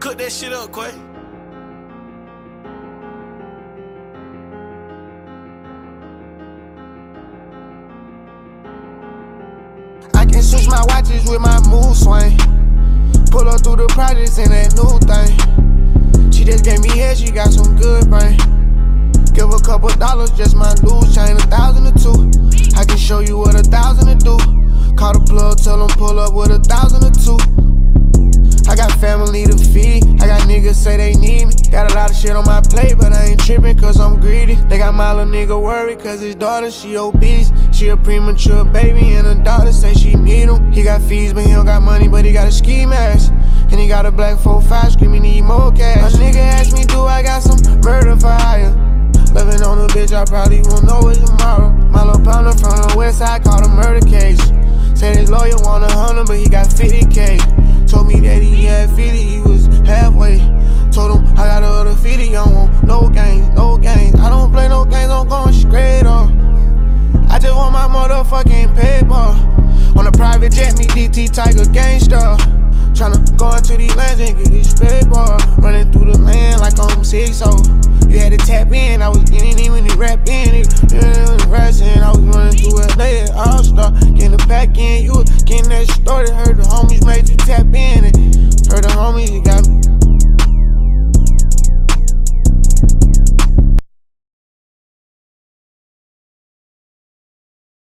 Cook that shit up, Quay. I can switch my watches with my mood swing. Pull up through the projects in that new thing. She just gave me head, she got some good brain. Give a couple dollars, just my loose chain, a thousand or two. I can show you what a thousand to do. Call the plug, tell them pull up with a thousand niggas say they need me. Got a lot of shit on my plate, but I ain't tripping cause I'm greedy. They got my little nigga worried cause his daughter, she obese. She a premature baby and her daughter say she need him. He got fees, but he don't got money, but he got a ski mask. And he got a black 4-5 screaming need more cash. A nigga asked me, do I got some murder for hire? Living on a bitch, I probably won't know it tomorrow. My little partner from the west side called a murder case. Said his lawyer want a hundred, but he got 50k. Private jet, me DT Tiger gangster. Tryna go into these lands and get this paper. Running through the land like I'm six oh.